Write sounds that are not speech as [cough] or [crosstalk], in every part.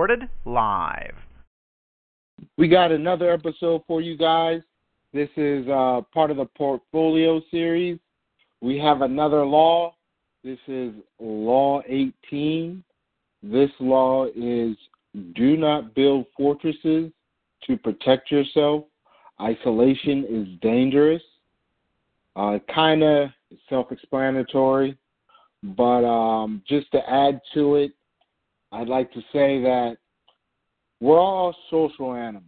recorded live. We got another episode for you guys. This is uh, part of the portfolio series. We have another law. This is Law 18. This law is do not build fortresses to protect yourself. Isolation is dangerous. Uh, kind of self explanatory, but um, just to add to it, I'd like to say that we're all social animals,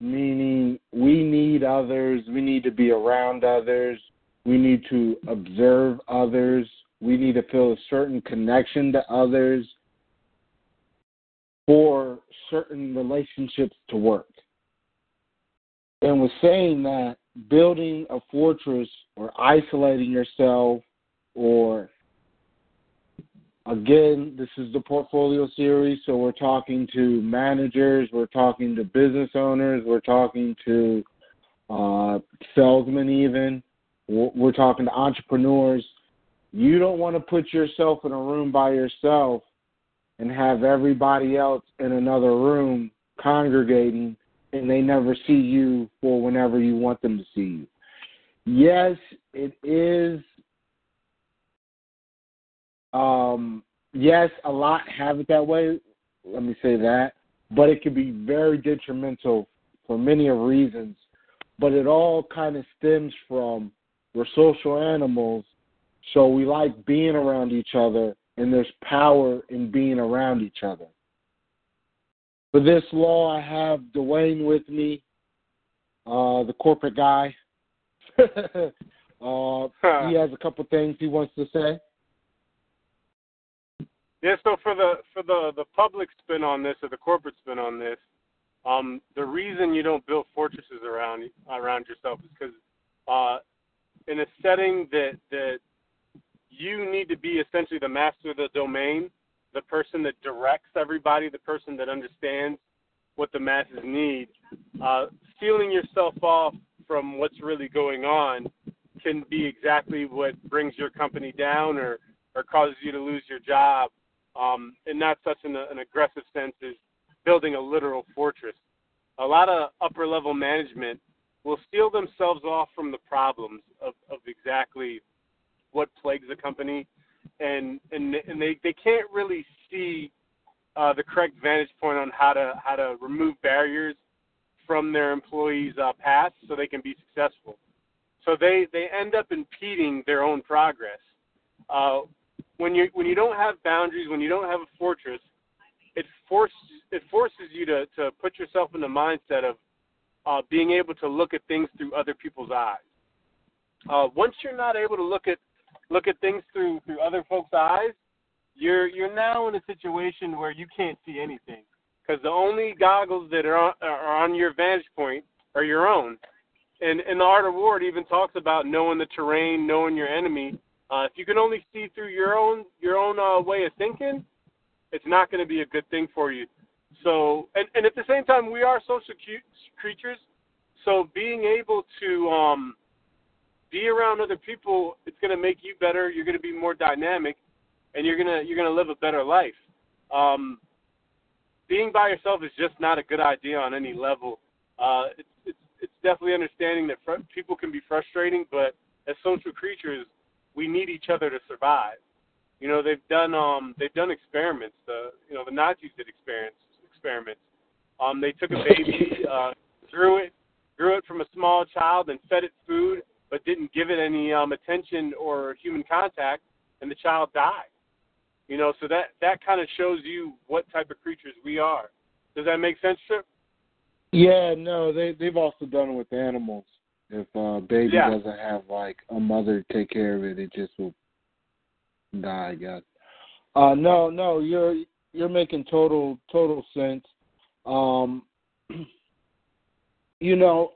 meaning we need others, we need to be around others, we need to observe others, we need to feel a certain connection to others for certain relationships to work. And with saying that, building a fortress or isolating yourself or again this is the portfolio series so we're talking to managers we're talking to business owners we're talking to uh, salesmen even we're talking to entrepreneurs you don't want to put yourself in a room by yourself and have everybody else in another room congregating and they never see you for whenever you want them to see you. Yes, it is. Um, yes, a lot have it that way. Let me say that, but it can be very detrimental for many of reasons. But it all kind of stems from we're social animals, so we like being around each other, and there's power in being around each other. For this law, I have Dwayne with me, uh, the corporate guy. [laughs] uh, he has a couple things he wants to say. Yeah, so for the for the the public spin on this or the corporate spin on this, um, the reason you don't build fortresses around around yourself is because uh, in a setting that that you need to be essentially the master of the domain the person that directs everybody, the person that understands what the masses need. Uh, sealing yourself off from what's really going on can be exactly what brings your company down or, or causes you to lose your job. Um, and not such an, an aggressive sense as building a literal fortress. A lot of upper level management will seal themselves off from the problems of, of exactly what plagues a company and and and they they can't really see uh, the correct vantage point on how to how to remove barriers from their employees' uh, paths so they can be successful. So they they end up impeding their own progress. Uh, when you when you don't have boundaries, when you don't have a fortress, it forces it forces you to to put yourself in the mindset of uh, being able to look at things through other people's eyes. Uh, once you're not able to look at look at things through through other folks' eyes, you're you're now in a situation where you can't see anything because the only goggles that are on, are on your vantage point are your own. And and the art of war even talks about knowing the terrain, knowing your enemy. Uh, if you can only see through your own your own uh, way of thinking, it's not going to be a good thing for you. So, and, and at the same time, we are social creatures. So, being able to um, be around other people. It's going to make you better. You're going to be more dynamic, and you're gonna you're gonna live a better life. Um, being by yourself is just not a good idea on any level. Uh, it's, it's it's definitely understanding that fr- people can be frustrating, but as social creatures, we need each other to survive. You know, they've done um they've done experiments. The you know the Nazis did experiments experiments. Um, they took a baby, [laughs] uh, grew it, grew it from a small child, and fed it food but didn't give it any um, attention or human contact, and the child died. You know, so that that kind of shows you what type of creatures we are. Does that make sense, Trip? Yeah, no, they they've also done it with animals. If uh baby yeah. doesn't have like a mother to take care of it, it just will die, I guess. Uh no, no, you're you're making total total sense. Um [clears throat] you know,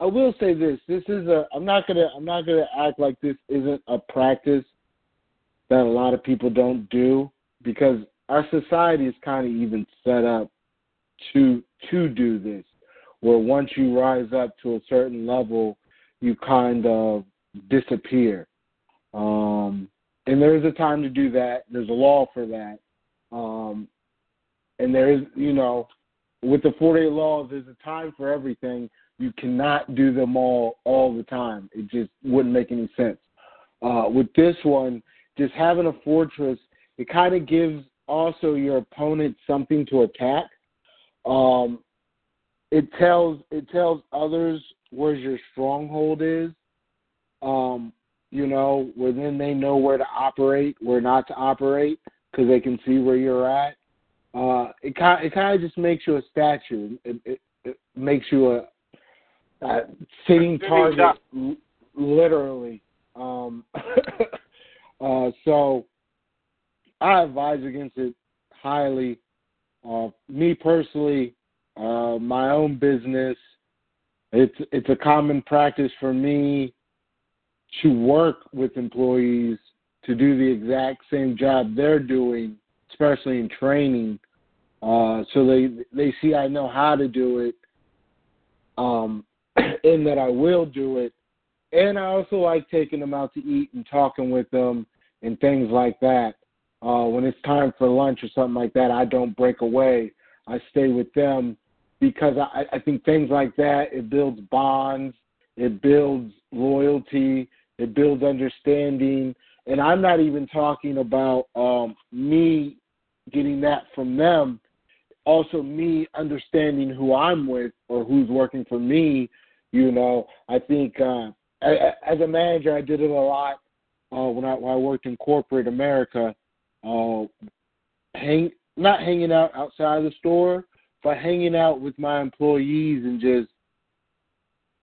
I will say this: this is a. I'm not gonna. I'm not gonna act like this isn't a practice that a lot of people don't do because our society is kind of even set up to to do this. Where once you rise up to a certain level, you kind of disappear. Um, and there's a time to do that. There's a law for that. Um, and there is, you know, with the 48 laws, there's a time for everything. You cannot do them all all the time. It just wouldn't make any sense. Uh, with this one, just having a fortress, it kind of gives also your opponent something to attack. Um, it tells it tells others where your stronghold is. Um, you know, where then they know where to operate, where not to operate, because they can see where you're at. Uh, it kind it kind of just makes you a statue. It, it, it makes you a, a sitting target, literally. Um, [laughs] uh, so I advise against it highly. Uh, me personally, uh, my own business, it's it's a common practice for me to work with employees to do the exact same job they're doing, especially in training, uh, so they they see I know how to do it, um, [clears throat] and that I will do it. And I also like taking them out to eat and talking with them and things like that. Uh, when it's time for lunch or something like that, I don't break away. I stay with them because I, I think things like that it builds bonds, it builds loyalty, it builds understanding, and I'm not even talking about um, me getting that from them. Also, me understanding who I'm with or who's working for me. You know, I think uh, I, as a manager, I did it a lot uh, when I when I worked in corporate America uh, hang not hanging out outside of the store, but hanging out with my employees and just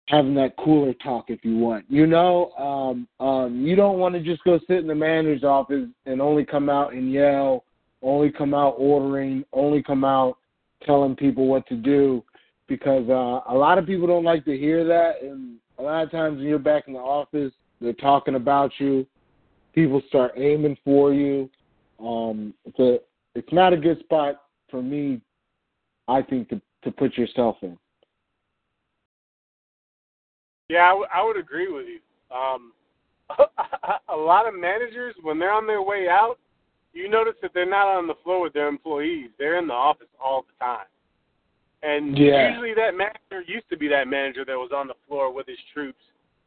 having that cooler talk if you want. You know, um, um, you don't want to just go sit in the manager's office and only come out and yell, only come out ordering, only come out telling people what to do, because uh, a lot of people don't like to hear that, and a lot of times when you're back in the office, they're talking about you. People start aiming for you. Um, it's a it's not a good spot for me, I think, to to put yourself in. Yeah, I, w- I would agree with you. Um, [laughs] a lot of managers, when they're on their way out, you notice that they're not on the floor with their employees. They're in the office all the time. And yeah. usually that manager used to be that manager that was on the floor with his troops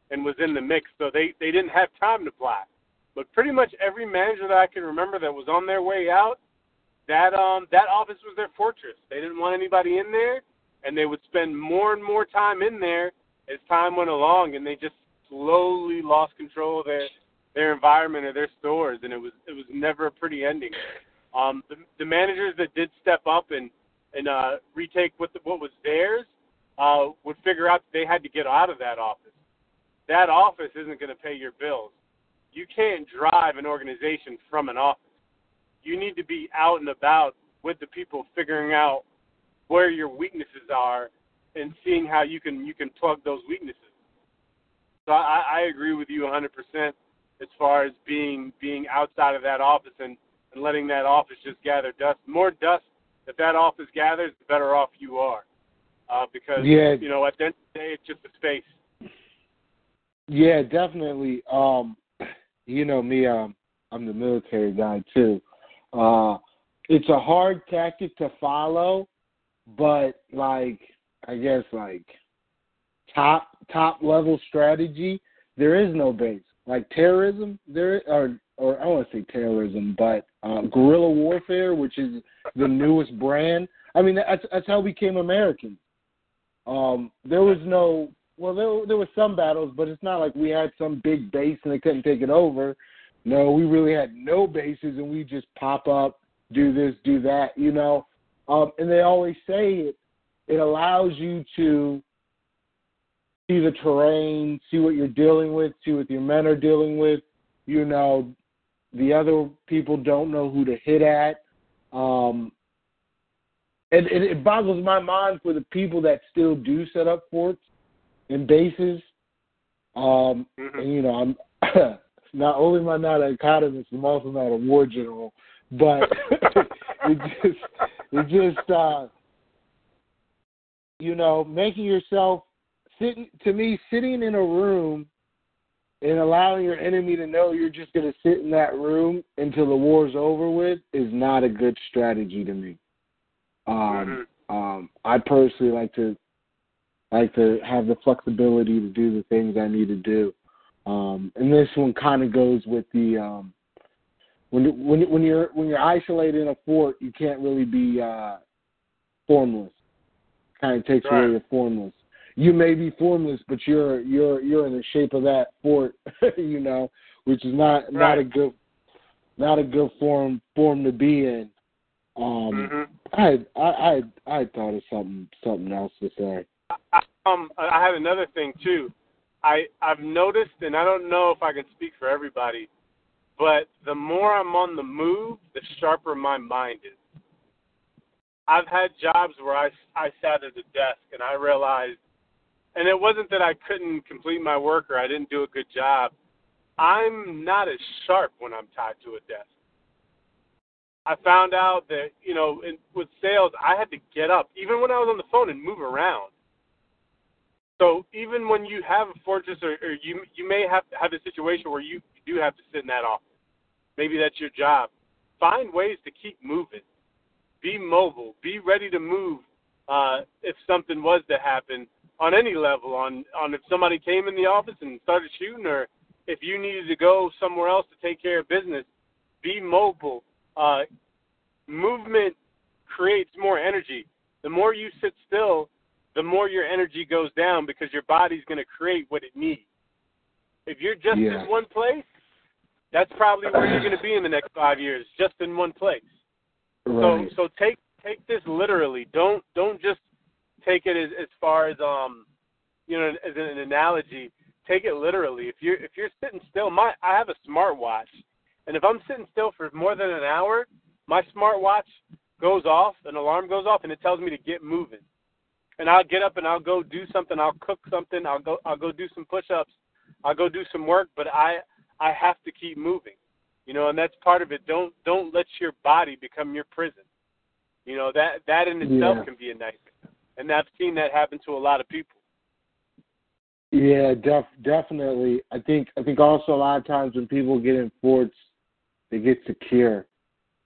and was in the mix, so they they didn't have time to plot. But pretty much every manager that I can remember that was on their way out, that um that office was their fortress. They didn't want anybody in there, and they would spend more and more time in there as time went along, and they just slowly lost control of their their environment or their stores, and it was it was never a pretty ending. Um, the, the managers that did step up and and uh, retake what the, what was theirs uh, would figure out that they had to get out of that office. That office isn't going to pay your bills you can't drive an organization from an office. You need to be out and about with the people, figuring out where your weaknesses are and seeing how you can you can plug those weaknesses. So I, I agree with you 100% as far as being being outside of that office and, and letting that office just gather dust. More dust that that office gathers, the better off you are. Uh, because yeah. you know at the end of the day, it's just a space. Yeah, definitely. Um, you know me, um, I'm the military guy too. Uh, it's a hard tactic to follow, but like I guess like top top level strategy, there is no base. Like terrorism, there or or I want to say terrorism, but uh, guerrilla warfare, which is the newest brand. I mean, that's that's how we became Americans. Um, there was no well, there there were some battles, but it's not like we had some big base and they couldn't take it over. No, we really had no bases, and we just pop up, do this, do that, you know. Um, and they always say it it allows you to see the terrain, see what you're dealing with, see what your men are dealing with. You know, the other people don't know who to hit at. Um, and, and it boggles my mind for the people that still do set up forts and bases. Um, mm-hmm. and you know, I'm [clears throat] not only am I not an economist, I'm also not a war general. But [laughs] it just, it just, uh, you know, making yourself sitting to me sitting in a room and allowing your enemy to know you're just going to sit in that room until the war's over with is not a good strategy to me. Um, mm-hmm. um, I personally like to like to have the flexibility to do the things I need to do. Um, and this one kind of goes with the um, when when when you're when you're isolated in a fort, you can't really be uh, formless. Kind of takes right. away your formless. You may be formless, but you're you're you're in the shape of that fort, [laughs] you know, which is not right. not a good not a good form form to be in. Um, mm-hmm. I I I I thought of something something else to say. I, um, I had another thing too. I I've noticed, and I don't know if I can speak for everybody, but the more I'm on the move, the sharper my mind is. I've had jobs where I I sat at a desk and I realized, and it wasn't that I couldn't complete my work or I didn't do a good job. I'm not as sharp when I'm tied to a desk. I found out that you know, in, with sales, I had to get up even when I was on the phone and move around. So even when you have a fortress, or, or you you may have have a situation where you do have to sit in that office. Maybe that's your job. Find ways to keep moving. Be mobile. Be ready to move uh, if something was to happen on any level. On on if somebody came in the office and started shooting, or if you needed to go somewhere else to take care of business. Be mobile. Uh, movement creates more energy. The more you sit still, the more your energy goes down because your body's going to create what it needs. If you're just yeah. in one place, that's probably where you're going to be in the next five years, just in one place. Right. So, so take take this literally. Don't don't just take it as as far as um, you know, as an analogy. Take it literally. If you're if you're sitting still, my I have a smartwatch, and if I'm sitting still for more than an hour, my smartwatch goes off, an alarm goes off, and it tells me to get moving and I'll get up and I'll go do something. I'll cook something. I'll go. I'll go do some push-ups. I'll go do some work. But I I have to keep moving, you know, and that's part of it. Don't don't let your body become your prison. You know that that in itself yeah. can be a nightmare, and I've seen that happen to a lot of people. Yeah, def definitely. I think I think also a lot of times when people get in forts, they get secure.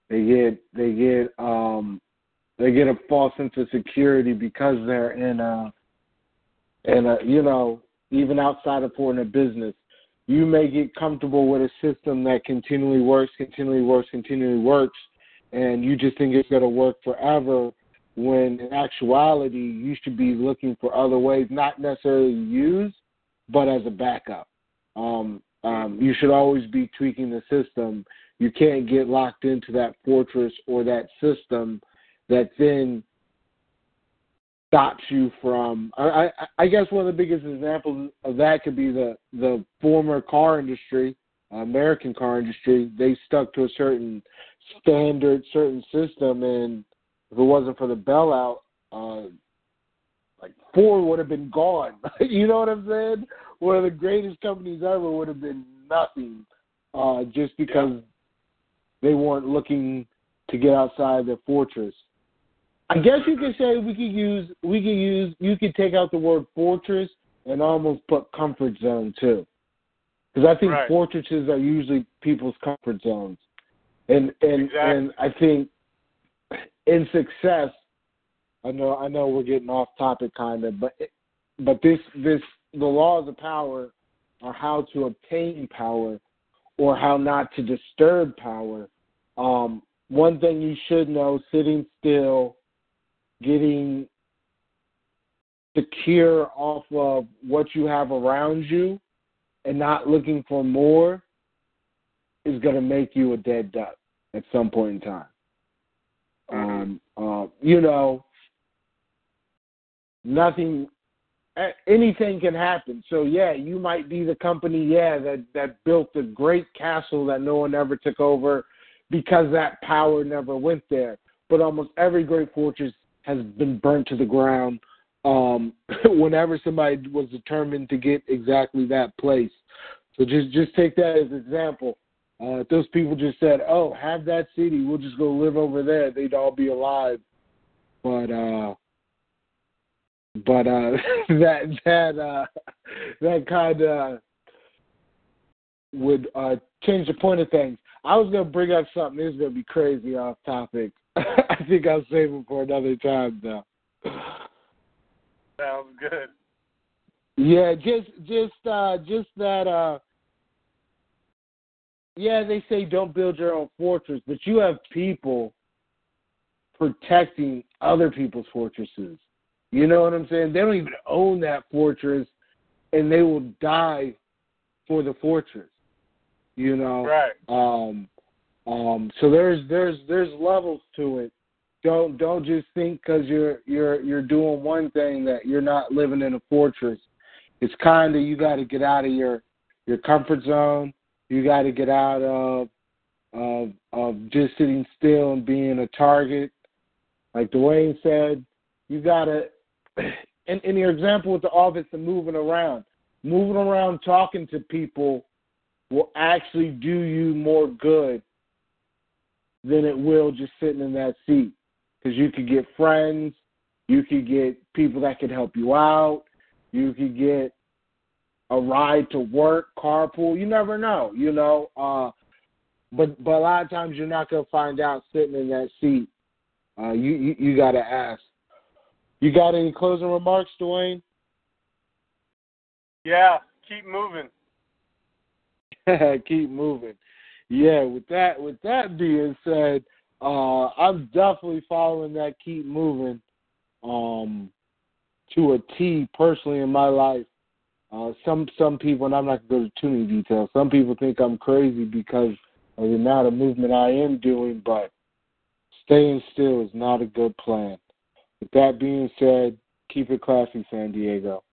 They get they get um they get a false sense of security because they're in a in a you know even outside of for in a business. You may get comfortable with a system that continually works continually works continually works and you just think it's going to work forever when in actuality you should be looking for other ways not necessarily use but as a backup. Um, um, you should always be tweaking the system. You can't get locked into that fortress or that system that then stops you from I, I, I guess one of the biggest examples of that could be the the former car industry, American car industry. They stuck to a certain standard, certain system, and if it wasn't for the bailout, uh, like Ford would have been gone. [laughs] you know what I'm saying? One of the greatest companies ever would have been nothing, uh, just because yeah. they weren't looking to get outside their fortress. I guess you could say we could use we could use you could take out the word fortress and almost put comfort zone too, because I think right. fortresses are usually people's comfort zones, and and exactly. and I think in success, I know I know we're getting off topic kind of, but but this this the laws of power are how to obtain power or how not to disturb power. Um, one thing you should know: sitting still getting secure off of what you have around you and not looking for more is going to make you a dead duck at some point in time. Um, uh, you know, nothing, anything can happen. So yeah, you might be the company, yeah, that that built the great castle that no one ever took over because that power never went there. But almost every great fortress has been burnt to the ground um, [laughs] whenever somebody was determined to get exactly that place. So just just take that as an example. Uh, those people just said, "Oh, have that city, we'll just go live over there," they'd all be alive. But uh, but uh, [laughs] that that uh, [laughs] that kind of would uh, change the point of things. I was gonna bring up something. This is gonna be crazy off topic. [laughs] I think I'll save it for another time now. Sounds good. Yeah, just just uh just that uh yeah, they say don't build your own fortress, but you have people protecting other people's fortresses. You know what I'm saying? They don't even own that fortress and they will die for the fortress. You know? Right. Um um so there's there's there's levels to it. Don't don't just think cuz you're you're you're doing one thing that you're not living in a fortress. It's kind of you got to get out of your your comfort zone. You got to get out of of of just sitting still and being a target. Like Dwayne said, you got to [clears throat] in, in your example with the office and moving around, moving around, talking to people will actually do you more good than it will just sitting in that seat. Because you could get friends, you could get people that could help you out, you could get a ride to work, carpool. You never know, you know. Uh, but but a lot of times you're not gonna find out sitting in that seat. Uh, you you, you got to ask. You got any closing remarks, Dwayne? Yeah, keep moving. [laughs] keep moving. Yeah, with that with that being said, uh, I'm definitely following that keep moving um, to a T personally in my life. Uh, some some people, and I'm not going to go to too many details. Some people think I'm crazy because of the amount of movement I am doing, but staying still is not a good plan. With that being said, keep it classy, San Diego.